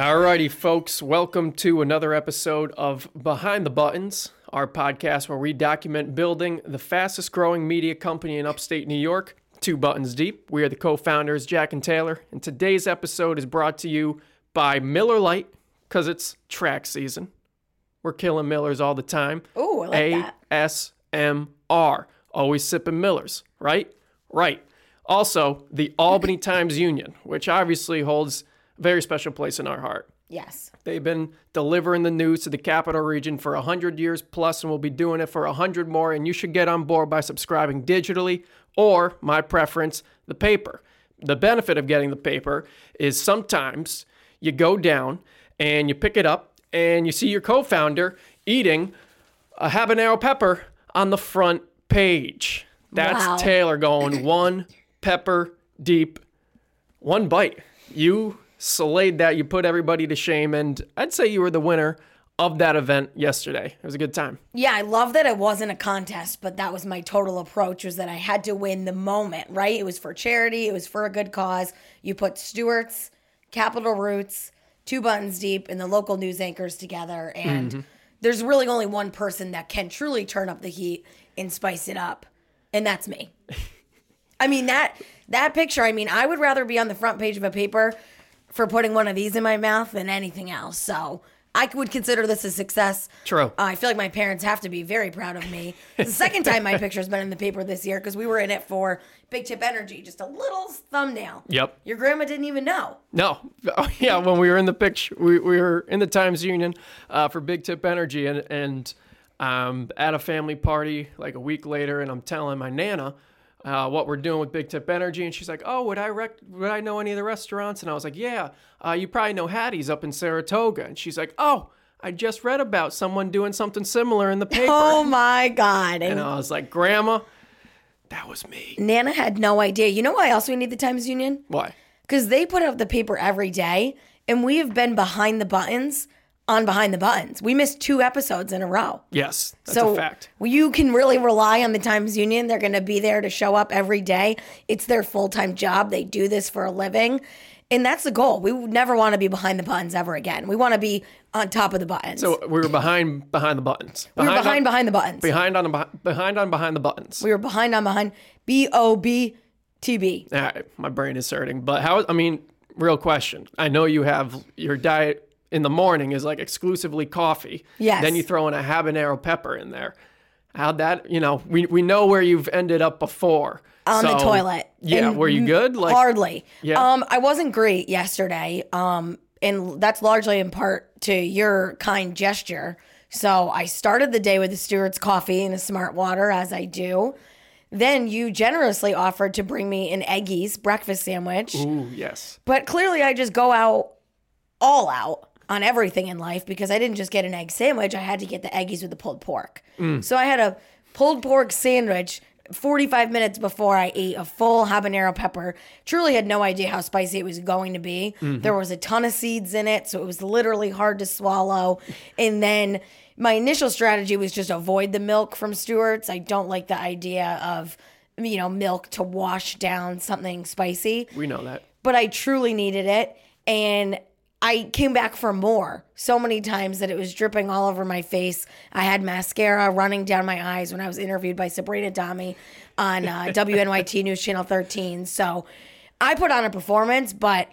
Alrighty, folks, welcome to another episode of Behind the Buttons, our podcast where we document building the fastest growing media company in upstate New York, two buttons deep. We are the co founders, Jack and Taylor, and today's episode is brought to you by Miller Lite because it's track season. We're killing Millers all the time. Ooh, I like. ASMR. Always sipping Millers, right? Right. Also, the Albany Times Union, which obviously holds very special place in our heart. Yes. They've been delivering the news to the capital region for 100 years plus and will be doing it for 100 more. And you should get on board by subscribing digitally or, my preference, the paper. The benefit of getting the paper is sometimes you go down and you pick it up and you see your co founder eating a habanero pepper on the front page. That's Wow. Taylor going one pepper deep, one bite. You slayed that. You put everybody to shame. And I'd say you were the winner of that event yesterday. It was a good time. Yeah, I love that it wasn't a contest, but that was my total approach was that I had to win the moment, right? It was for charity, it was for a good cause. You put Stewart's, Capital Roots, Two Buttons Deep, and the local news anchors together. And mm-hmm. there's really only one person that can truly turn up the heat and spice it up, and that's me. I mean that that picture, I mean, I would rather be on the front page of a paper for putting one of these in my mouth than anything else. So I would consider this a success. True. Uh, I feel like my parents have to be very proud of me. It's the second time my picture's been in the paper this year because we were in it for Big Tip Energy, just a little thumbnail. Yep. Your grandma didn't even know. No, oh, yeah. When we were in the picture, we, we were in the Times Union uh, for Big Tip Energy, and and um, at a family party like a week later, and I'm telling my nana uh, what we're doing with Big Tip Energy, and she's like, "Oh, would I rec- would I know any of the restaurants?" And I was like, "Yeah, uh, you probably know Hattie's up in Saratoga," and she's like, "Oh." I just read about someone doing something similar in the paper. Oh my God. And And I was like, Grandma, that was me. Nana had no idea. You know why else we need the Times Union? Why? Because they put out the paper every day, and we have been behind the buttons on behind the buttons. We missed two episodes in a row. Yes, that's so a fact. you can really rely on the Times Union. They're going to be there to show up every day. It's their full time job. They do this for a living. And that's the goal. We would never want to be behind the buttons ever again. We want to be on top of the buttons. So we were behind behind the buttons. we were on- behind behind the buttons. behind on behind, behind on behind the buttons. we were behind on behind. B O B T B. All right, my brain is hurting. But how? I mean, real question. I know you have your diet in the morning is like exclusively coffee. Yes. Then you throw in a habanero pepper in there. How'd that? You know, we we know where you've ended up before. on the toilet. Yeah. And were you good? Like Hardly. Yeah. Um, I wasn't great yesterday. Um, and that's largely in part to your kind gesture. So I started the day with the Stewart's coffee and a smart water, as I do. Then you generously offered to bring me an Eggies breakfast sandwich. Ooh, yes. But clearly, I just go out all out on everything in life because I didn't just get an egg sandwich. I had to get the eggies with the pulled pork. So I had a pulled pork sandwich 45 minutes before I ate a full habanero pepper. Truly had no idea how spicy it was going to be. Mm-hmm. There was a ton of seeds in it, so it was literally hard to swallow. And then my initial strategy was just avoid the milk from Stewart's. I don't like the idea of you know milk to wash down something spicy We know that. but I truly needed it. And I came back for more so many times that it was dripping all over my face. I had mascara running down my eyes when I was interviewed by Sabrina Dami on uh, WNYT News Channel 13. So I put on a performance, but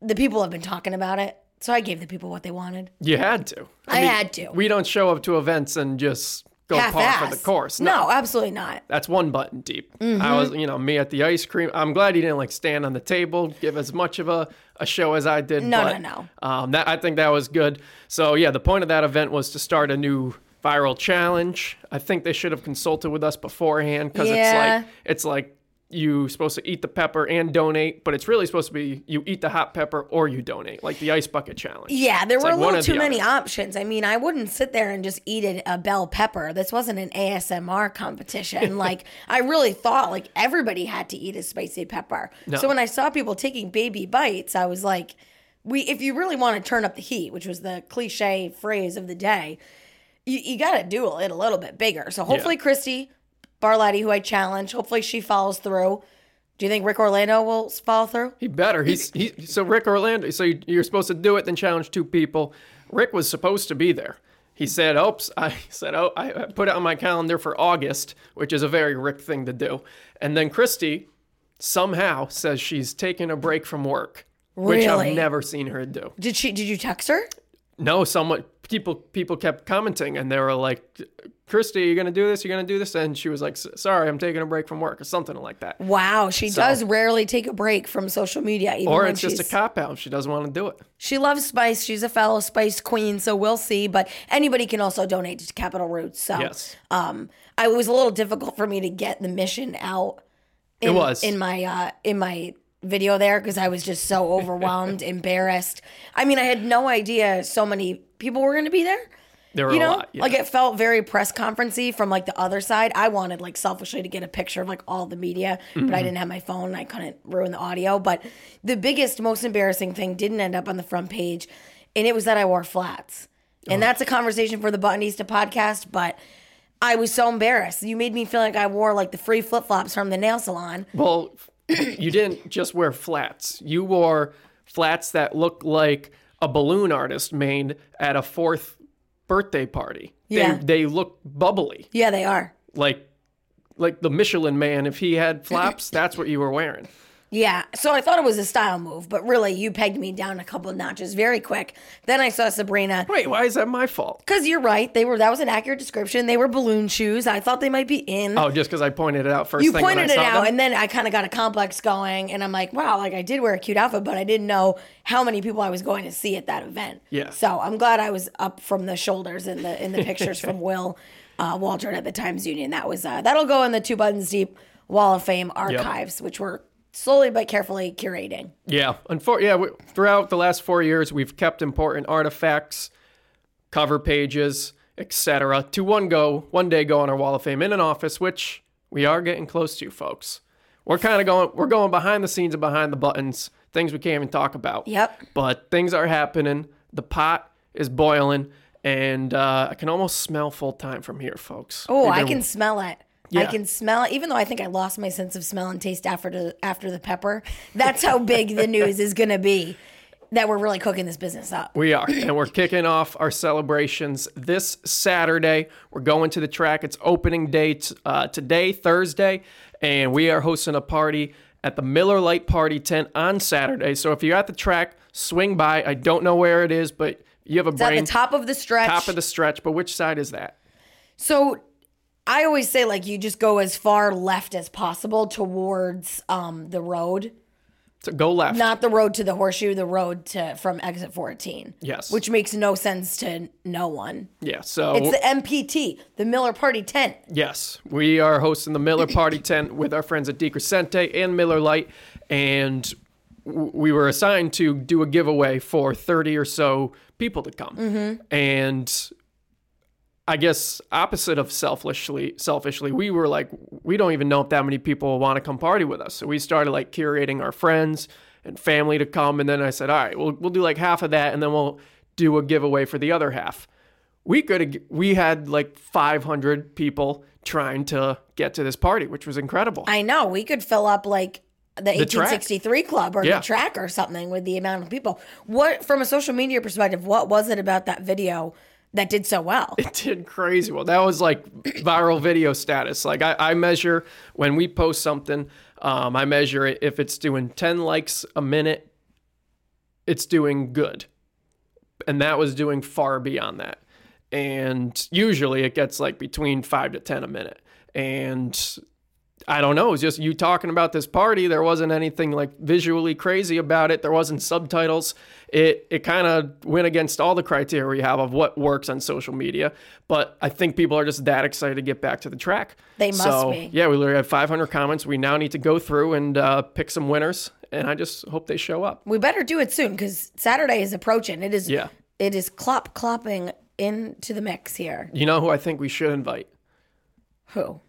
the people have been talking about it. So I gave the people what they wanted. You had to. I had to. We don't show up to events and just go par for the course. No, absolutely not. That's one button deep. Mm-hmm. I was, you know, me at the ice cream. I'm glad you didn't like stand on the table, give as much of a, a show as I did. No, but, no, Um, that I think that was good. So yeah, the point of that event was to start a new viral challenge. I think they should have consulted with us beforehand because Yeah. it's like it's like you supposed to eat the pepper and donate, but it's really supposed to be you eat the hot pepper or you donate, like the ice bucket challenge. Yeah, there It's were like a little too many other. options. I mean, I wouldn't sit there and just eat a, a bell pepper. This wasn't an ASMR competition. like, I really thought like everybody had to eat a spicy pepper. So when I saw people taking baby bites, I was like, we if you really want to turn up the heat, which was the cliche phrase of the day, you, you got to do it a little bit bigger. So hopefully Christy Barlette, who I challenged, hopefully she follows through. Do you think Rick Orlando will follow through? He better. He's he. So Rick Orlando. So you- you're supposed to do it, then challenge two people. Rick was supposed to be there. He said, "Oops." I said, "Oh, I I put it on my calendar for August, which is a very Rick thing to do." And then Christy somehow says she's taking a break from work, which I've never seen her do. Did she? Did you text her? No, someone people people kept commenting, and they were like, "Christy, you're gonna do this? You're gonna do this?" And she was like, "Sorry, I'm taking a break from work," or something like that. Wow, she does rarely take a break from social media. Even Or it's just a cop out. She doesn't want to do it. She loves Spice. She's a fellow Spice queen, so we'll see. But anybody can also donate to Capital Roots. So, Yes. um, I it was a little difficult for me to get the mission out. In, It was. in my uh, in my video there because I was just so overwhelmed, embarrassed. I mean, I had no idea so many people were going to be there. There were You a know, lot. yeah. like it felt very press conferencey from like the other side. I wanted like selfishly to get a picture of like all the media, but Mm-hmm. I didn't have my phone. And I couldn't ruin the audio. But the biggest, most embarrassing thing didn't end up on the front page, and it was that I wore flats. And that's a conversation for the Buttonista podcast. But I was so embarrassed. You made me feel like I wore like the free flip flops from the nail salon. Well, you didn't just wear flats. You wore flats that looked like a balloon artist made at a fourth birthday party. Yeah. They they look bubbly. Yeah, they are. Like like the Michelin man if he had flaps, that's what you were wearing. Yeah, so I thought it was a style move, but really you pegged me down a couple of notches very quick. Then I saw Sabrina. Wait, why is that my fault? Because you're right, they were that was an accurate description. They were balloon shoes. I thought they might be in. Oh, just because I pointed it out first you thing when I pointed it out, them? and then I kind of got a complex going, and I'm like, wow, like I did wear a cute outfit, but I didn't know how many people I was going to see at that event. Yeah. So I'm glad I was up from the shoulders in the in the pictures from Will uh, Waldron at the Times Union. That was uh, that'll go in the two buttons deep Wall of Fame archives, which we're slowly but carefully curating. Yeah, unfor- yeah. We, throughout the last four years, we've kept important artifacts, cover pages, etc. To one go, one day go on our Wall of Fame in an office, which we are getting close to, folks. We're kind of going. We're going behind the scenes and behind the buttons, things we can't even talk about. Yep. But things are happening. The pot is boiling, and uh, I can almost smell full time from here, folks. Oh, I can smell it. I can smell it, even though I think I lost my sense of smell and taste after the after the pepper. That's how big the news is going to be that we're really cooking this business up. We are, and we're kicking off our celebrations this Saturday. We're going to the track. It's opening day t- uh, today, Thursday, and we are hosting a party at the Miller Lite Party tent on Saturday. So if you're at the track, swing by. I don't know where it is, but you have a It's at the top of the stretch. top of the stretch. But which side is that? so I always say like you just go as far left as possible towards um, the road, So go left. not the road to the horseshoe, the road to from exit 14. Yes. Which makes no sense to no one. yeah. So It's the MPT, the Miller Party tent. Yes, we are hosting the Miller Party tent with our friends at DeCrescente and Miller Lite, and we were assigned to do a giveaway for 30 or so people to come. And I guess opposite of selfishly, selfishly, we were like, we don't even know if that many people want to come party with us. So we started like curating our friends and family to come, and then I said, all right, we'll we'll do like half of that, and then we'll do a giveaway for the other half we could we had like 500 people trying to get to this party which was incredible I know we could fill up like the, track. 1863 club or Yeah. the track or something with the amount of people. What from a social media perspective, what was it about that video that did so well? it did crazy well. That was like viral video status. Like i, I measure when we post something um, i measure it if it's doing 10 likes a minute it's doing good. And that was doing far beyond that. And usually it gets like between 5 to 10 a minute. And I don't know. It was just you talking about this party. There wasn't anything like visually crazy about it. There wasn't subtitles. It it kind of went against all the criteria we have of what works on social media. But I think people are just that excited to get back to the track. They must so, be. Yeah, we literally have 500 comments. We now need to go through and uh, pick some winners, and I just hope they show up. We better do it soon because Saturday is approaching. It is Yeah. it is clop clopping into the mix here. You know who I think we should invite? Who?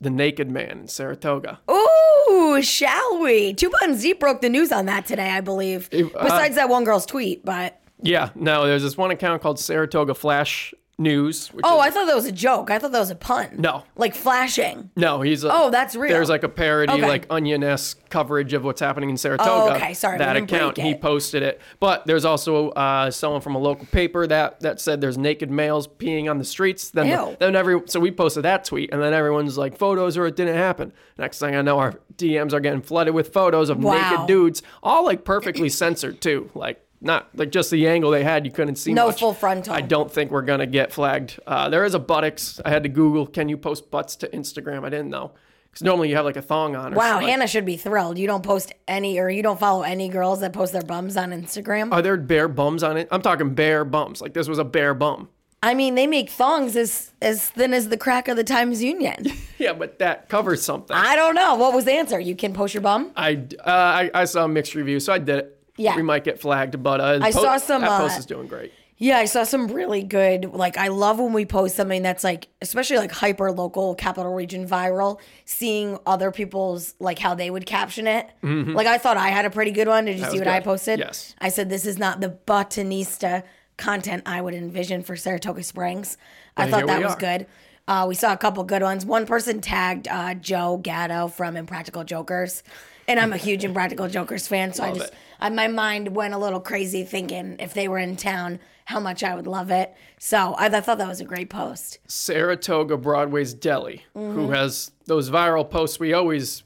The Naked Man in Saratoga. Ooh, shall we? Two Buttons Deep broke the news on that today, I believe. Uh, Besides that one girl's tweet, but Yeah, no, there's this one account called Saratoga Flash News. Which Oh, is, I thought that was a joke. I thought that was a pun. No. Like flashing. no, he's a, Oh, that's real. There's like a parody, Okay. like onion esque coverage of what's happening in Saratoga. Oh, okay. Sorry, that account. He posted it, but there's also uh, someone from a local paper that that said there's naked males peeing on the streets. Then Ew. then every so we posted that tweet, and then everyone's like photos or it didn't happen. Next thing I know, our DMs are getting flooded with photos of Wow. naked dudes, all like perfectly censored too, like. Not like just the angle they had, you couldn't see No much. full frontal. I don't think we're gonna get flagged. Uh, there is a buttocks. I had to Google. Can you post butts to Instagram? I didn't know because normally you have like a thong on. Or Wow, something. Hannah should be thrilled. You don't post any, or you don't follow any girls that post their bums on Instagram. Are there bare bums on it? I'm talking bare bums. Like this was a bare bum. I mean, they make thongs as as thin as the crack of the Times Union. Yeah, but that covers something. I I don't know. What was the answer? You can post your bum. I, uh, I I saw a mixed review, so I did it. Yeah. we might get flagged, but uh, I saw some, That uh, post is doing great. Yeah, I saw some really good. Like, I love when we post something that's like, especially like hyper local, capital region viral. Seeing other people's like how they would caption it. Like, I thought I had a pretty good one. Did you see was what I posted? Yes. I said this is not the Buttonista content I would envision for Saratoga Springs. I thought that was are. good. Uh, we saw a couple good ones. One person tagged uh, Joe Gatto from Impractical Jokers, and I'm a huge Impractical Jokers fan, so I just it. I, my mind went a little crazy thinking if they were in town, how much I would love it. So I, I thought that was a great post. Saratoga Broadway's Deli, Mm-hmm. who has those viral posts we always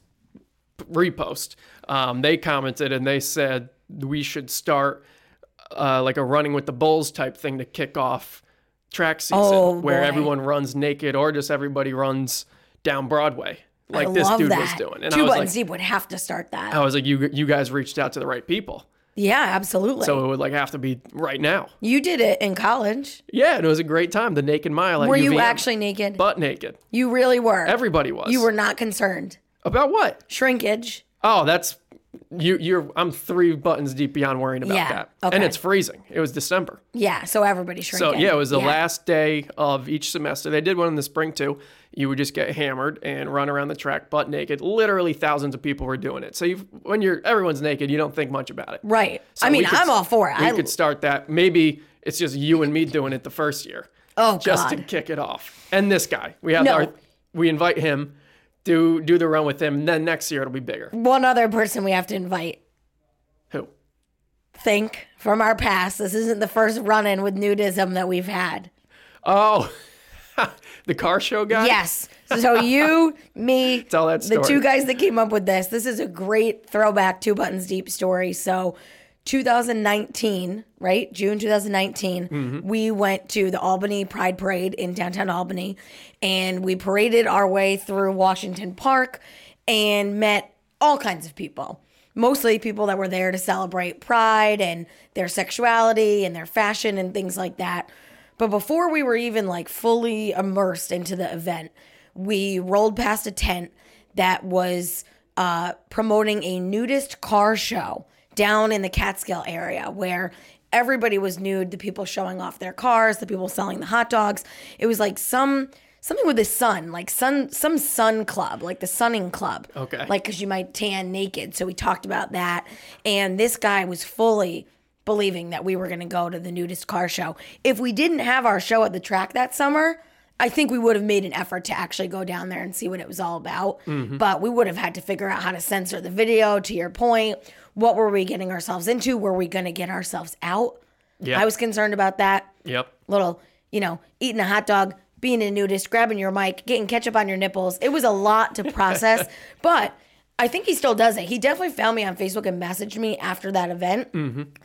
repost. Um, they commented and they said we should start uh, like a running with the bulls type thing to kick off track season, Oh, where everyone runs naked or just everybody runs down Broadway, like I this dude that. was doing. And Two I was Buttons like, Deep would have to start that. I was like, you you guys reached out to the right people, yeah, absolutely. so it would like have to be right now. you did it in college. Yeah, and it was a great time. The Naked Mile. At Were you actually naked? butt naked? you really were. Everybody was. you were not concerned. about what? Shrinkage. Oh, that's you. You're. I'm three buttons deep beyond worrying about Yeah, that. okay. And it's freezing. It was December. Yeah, so everybody's So yeah, it was the last day of each semester. They did one in the spring too. You would just get hammered and run around the track butt naked. Literally thousands of people were doing it. So you, when you're everyone's naked, you don't think much about it. Right. So I mean, could- I'm all for it. We I, could start that. Maybe it's just you and me doing it the first year. Oh, just to kick it off. And this guy, we have No. our, we invite him, do do the run with him. And then next year it'll be bigger. one other person we have to invite. Who? Think from our past. This isn't the first run in with nudism that we've had. Oh, the car show guy. Yes. So you, me, Tell that the story. two guys that came up with this. This is a great throwback two buttons deep story. So 2019, right? June 2019, Mm-hmm. we went to the Albany Pride Parade in downtown Albany and we paraded our way through Washington Park and met all kinds of people. Mostly people that were there to celebrate pride and their sexuality and their fashion and things like that. But before we were even like fully immersed into the event, we rolled past a tent that was uh, promoting a nudist car show down in the Catskill area where everybody was nude the people showing off their cars the people selling the hot dogs. It was like some something with the sun like sun some sun club like the sunning club. Okay. like because you might tan naked. So we talked about that. And this guy was fully believing that we were going to go to the nudist car show if we didn't have our show at the track that summer I think we would have made an effort to actually go down there and see what it was all about. Mm-hmm. But we would have had to figure out how to censor the video, to your point. What were we getting ourselves into? Were we going to get ourselves out? Yeah. I was concerned about that. Yep. Little, you know, eating a hot dog, being a nudist, grabbing your mic, getting ketchup on your nipples. It was a lot to process. but I think he still does it. He definitely found me on Facebook and messaged me after that event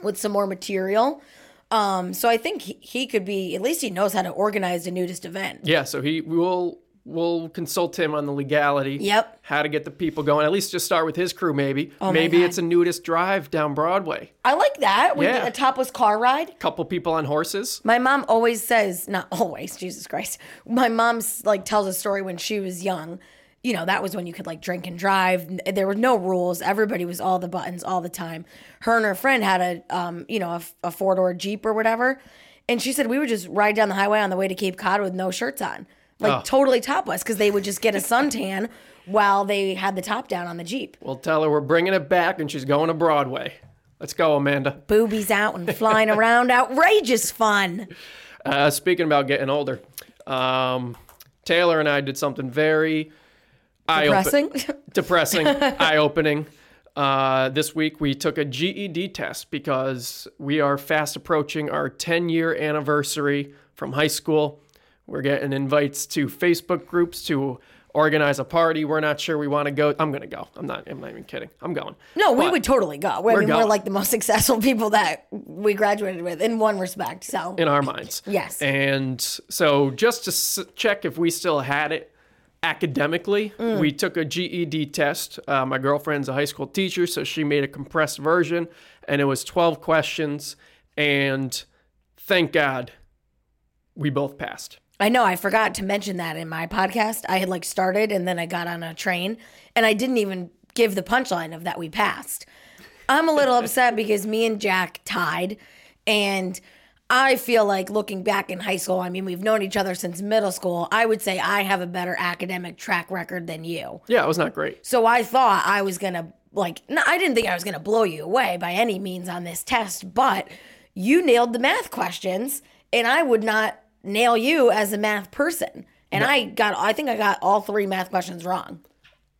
with some more material. Um, so I think he, he could be, at least he knows how to organize a nudist event. Yeah. So he we'll we'll consult him on the legality. Yep. How to get the people going. At least just start with his crew. Maybe. Oh maybe it's a nudist drive down Broadway. I like that. We Yeah. did a topless car ride. Couple people on horses. My mom always says, not always, Jesus Christ. My mom's like tells a story when she was young. You know, that was when you could like drink and drive. There were no rules. Everybody was all the buttons all the time. Her and her friend had a, um, you know, a, a four door Jeep or whatever. And she said we would just ride down the highway on the way to Cape Cod with no shirts on, like Oh. totally topless, because they would just get a suntan while they had the top down on the Jeep. We'll tell her we're bringing it back and she's going to Broadway. Let's go, Amanda. Boobies out and flying around, outrageous fun. Uh, speaking about getting older, um, Taylor and I did something very Depressing. depressing, eye-opening. Uh, this week we took a GED test because we are fast approaching our 10-year anniversary from high school. We're getting invites to Facebook groups to organize a party. We're not sure we want to go. I'm gonna go. I'm not. I'm not even kidding. I'm going. no, we But- would totally go. I mean, we're like the most successful people that we graduated with in one respect. So in our minds. Yes. And so just to s- check if we still had it academically, Mm. we took a GED test. Uh, my girlfriend's a high school teacher, so she made a compressed version, and it was 12 questions. And thank God we both passed. I know I forgot to mention that in my podcast. I had like started and then I got on a train and I didn't even give the punchline of that we passed. I'm a little upset because me and Jack tied and I feel like looking back in high school, I mean, we've known each other since middle school. I would say I have a better academic track record than you. Yeah, it was not great. So I thought I was going to, like, no, I didn't think I was going to blow you away by any means on this test, but you nailed the math questions, and I would not nail you as a math person. And I got, I think I got all three math questions wrong.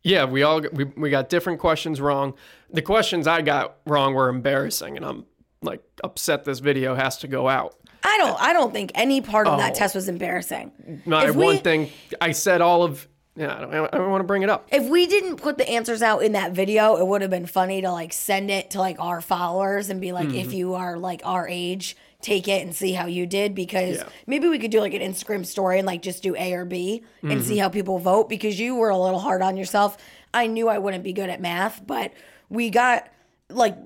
Yeah, we all we, we got different questions wrong. The questions I got wrong were embarrassing, and I'm like upset this video has to go out. I don't, I don't think any part of that Oh. test was embarrassing. My If we- one thing I said all of yeah, I don't, I don't want to bring it up. If we didn't put the answers out in that video, it would have been funny to like send it to like our followers and be like, Mm-hmm. if you are like our age, take it and see how you did. Because Yeah. maybe we could do like an Instagram story and like just do A or B and see Mm-hmm. how people vote because you were a little hard on yourself. I knew I wouldn't be good at math, but we got like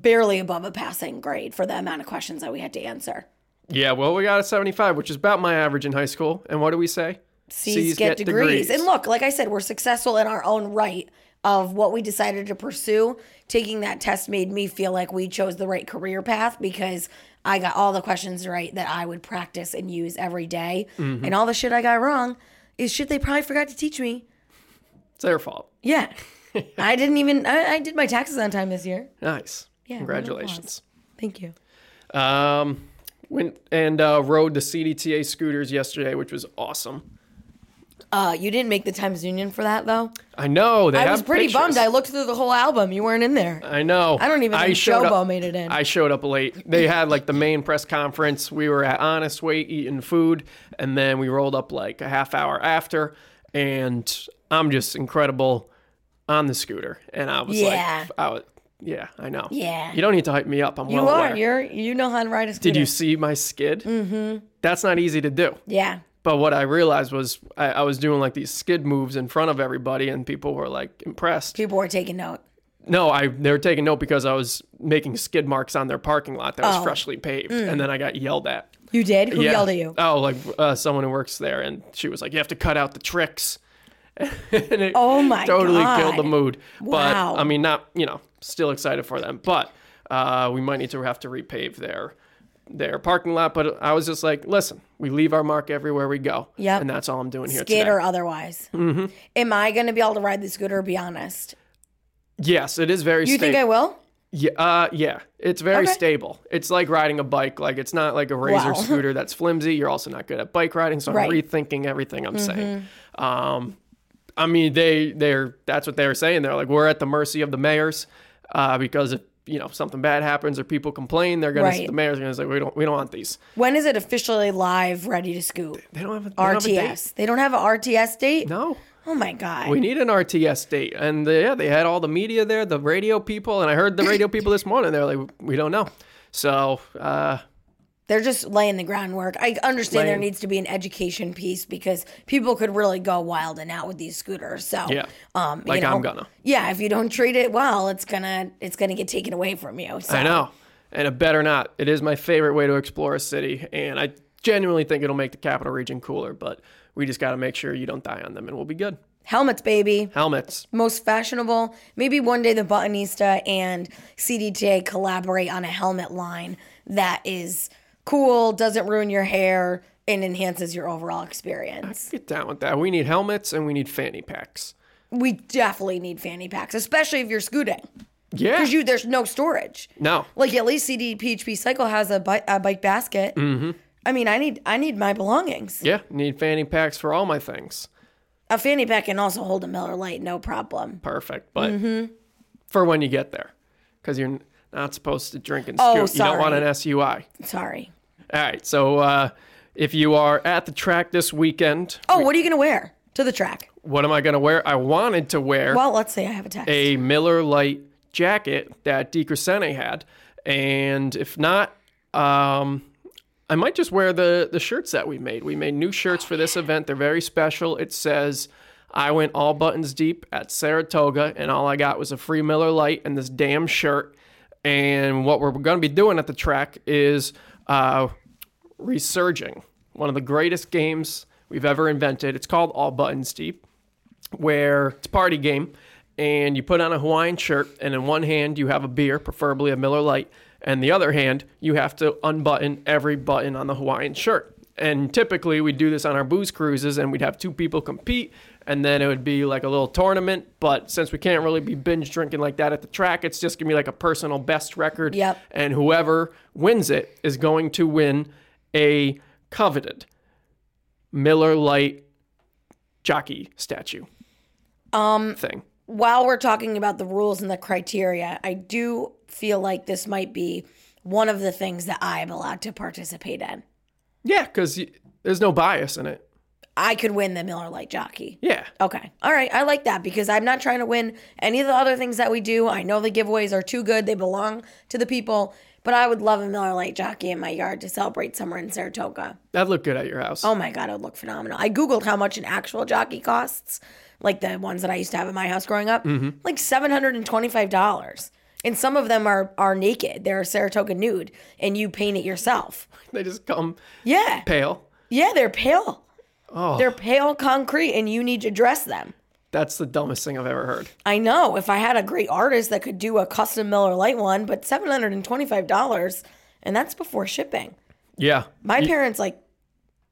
barely above a passing grade for the amount of questions that we had to answer. Yeah, well, we got a 75, which is about my average in high school. And what do we say? C's, get, degrees. And look, like I said, we're successful in our own right of what we decided to pursue. Taking that test made me feel like we chose the right career path because I got all the questions right that I would practice and use every day. Mm-hmm. And all the shit I got wrong is shit they probably forgot to teach me. It's their fault. Yeah. I didn't even, I, I did my taxes on time this year. Nice. Yeah, Congratulations. Thank you. Um, went and uh, rode the CDTA scooters yesterday, which was awesome. Uh, you didn't make the Times Union for that though. I know they I was pretty pictures. bummed. I looked through the whole album. You weren't in there. I know. I don't even think Showbo up- made it in. I showed up late. They had like the main press conference. We were at Honest Weight eating food, and then we rolled up like a half hour after. And I'm just incredible on the scooter, and I was Yeah. like, I was, yeah, I know. Yeah. You don't need to hype me up. I'm you well are. aware. You're. You know how to ride a scooter. Did you see my skid? Mm-hmm. That's not easy to do. Yeah. But what I realized was I, I was doing like these skid moves in front of everybody, and people were like impressed. People were taking note. No, I they were taking note because I was making skid marks on their parking lot that was Oh. freshly paved, and then I got yelled at. You did? Who Yeah. yelled at you? Oh, like uh, someone who works there, and she was like, "You have to cut out the tricks." and it Oh my totally God. killed the mood. Wow. But I mean, not you know, still excited for them, but uh, we might need to have to repave their their parking lot. But I was just like, listen, we leave our mark everywhere we go. Yep. and that's all I'm doing here today. or otherwise. Mm-hmm. Am I going to be able to ride the scooter? Be honest. yes, it is very. Stable. You think I will? Yeah, uh, yeah, it's very Okay. stable. It's like riding a bike. Like it's not like a razor Wow. scooter that's flimsy. You're also not good at bike riding, so Right. Mm-hmm. I'm rethinking everything I'm saying. Um, I mean, they they're that's what they were saying. They're like we're at the mercy of the mayors uh, because if you know something bad happens or people complain, they're gonna Right. the mayor's gonna say we don't we don't want these. When is it officially live, ready to scoot? They don't have a, they don't have a date. RTS. They don't have an RTS date? No. Oh my God. We need an RTS date, and yeah, they had all the media there, the radio people, and I heard the radio people this morning. They're like, we don't know. So uh, They're just laying the groundwork. I understand there needs to be an education piece because people could really go wild and out with these scooters. So Yeah. um, Like you know, I'm gonna. Yeah, if you don't treat it well, it's gonna it's gonna get taken away from you. So. I know. And it better not. It is my favorite way to explore a city. And I genuinely think it'll make the capital region cooler, but we just got to make sure you don't die on them and we'll be good. Helmets, baby. Helmets. most fashionable. Maybe one day the Buttonista and CDTA collaborate on a helmet line that is cool, doesn't ruin your hair, and enhances your overall experience. Get down with that. We need helmets and we need fanny packs. We definitely need fanny packs, especially if you're scooting, Yeah. because you there's no storage. no. Like at least CD PHP Cycle has a, bi- a bike basket. Mm-hmm. I mean, I need I need my belongings. Yeah, need fanny packs for all my things. A fanny pack can also hold a Miller Lite, no problem. Perfect. But Mm-hmm. for when you get there, because you're not supposed to drink and Oh, scoot. You don't want an SUI. Sorry. All right. So uh, if you are at the track this weekend, Oh, what are you gonna wear to the track? what am I going to wear? I wanted to wear Well, let's say I have a text. a Miller Lite jacket that DeCrescente had, and if not, um, I might just wear the the shirts that we made. We made new shirts for this event. They're very special. It says. I went all buttons deep at Saratoga, and all I got was a free Miller Lite and this damn shirt. And what we're going to be doing at the track is uh, resurging one of the greatest games we've ever invented. It's called All Buttons Deep where it's a party game and you put on a Hawaiian shirt and in one hand you have a beer, preferably a Miller Lite, and the other hand you have to unbutton every button on the Hawaiian shirt. And typically we'd do this on our booze cruises and we'd have two people compete and then it would be like a little tournament, but since we can't really be binge drinking like that at the track, it's just going to be like a personal best record Yep. and whoever wins it is going to win a coveted Miller Lite jockey statue um, thing. while we're talking about the rules and the criteria, I do feel like this might be one of the things that I'm allowed to participate in. Yeah, because there's no bias in it. I could win the Miller Lite jockey. Yeah. Okay. All right. I like that because I'm not trying to win any of the other things that we do. I know the giveaways are too good. They belong to the people. But I would love a Miller Lite jockey in my yard to celebrate somewhere in Saratoga. That'd look good at your house. Oh my God, it would look phenomenal. I Googled how much an actual jockey costs, like the ones that I used to have in my house growing up, mm-hmm. like $725. And some of them are, are naked. They're Saratoga nude, and you paint it yourself. They just come Yeah. pale. Yeah, they're pale. Oh, They're pale concrete, and you need to dress them. that's the dumbest thing I've ever heard. I know if I had a great artist that could do a custom Miller Lite one, but seven hundred and twenty five dollars, and that's before shipping. Yeah. My You- parents like,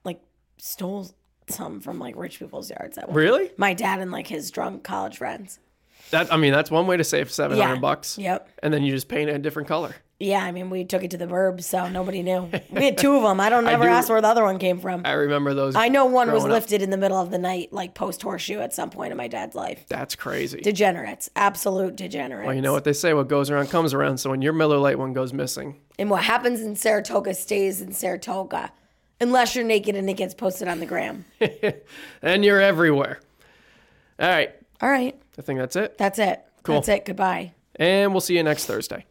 like stole some from like rich people's yards. That one. really? My dad and like his drunk college friends. That I mean, that's one way to save seven hundred Yeah. bucks. Yep. And then you just paint it a different color. Yeah, I mean we took it to the burbs, so nobody knew. We had two of them. I don't ever do- ask where the other one came from. I remember those. I know one was growing up. lifted in the middle of the night, like post horseshoe at some point in my dad's life. That's crazy. Degenerates, absolute degenerates. well, you know what they say: what goes around comes around. So when your Miller Lite one goes missing, And what happens in Saratoga stays in Saratoga, unless you're naked and it gets posted on the gram. and you're everywhere. All right. All right, I think that's it. that's it. Cool. That's it. Goodbye. And we'll see you next Thursday.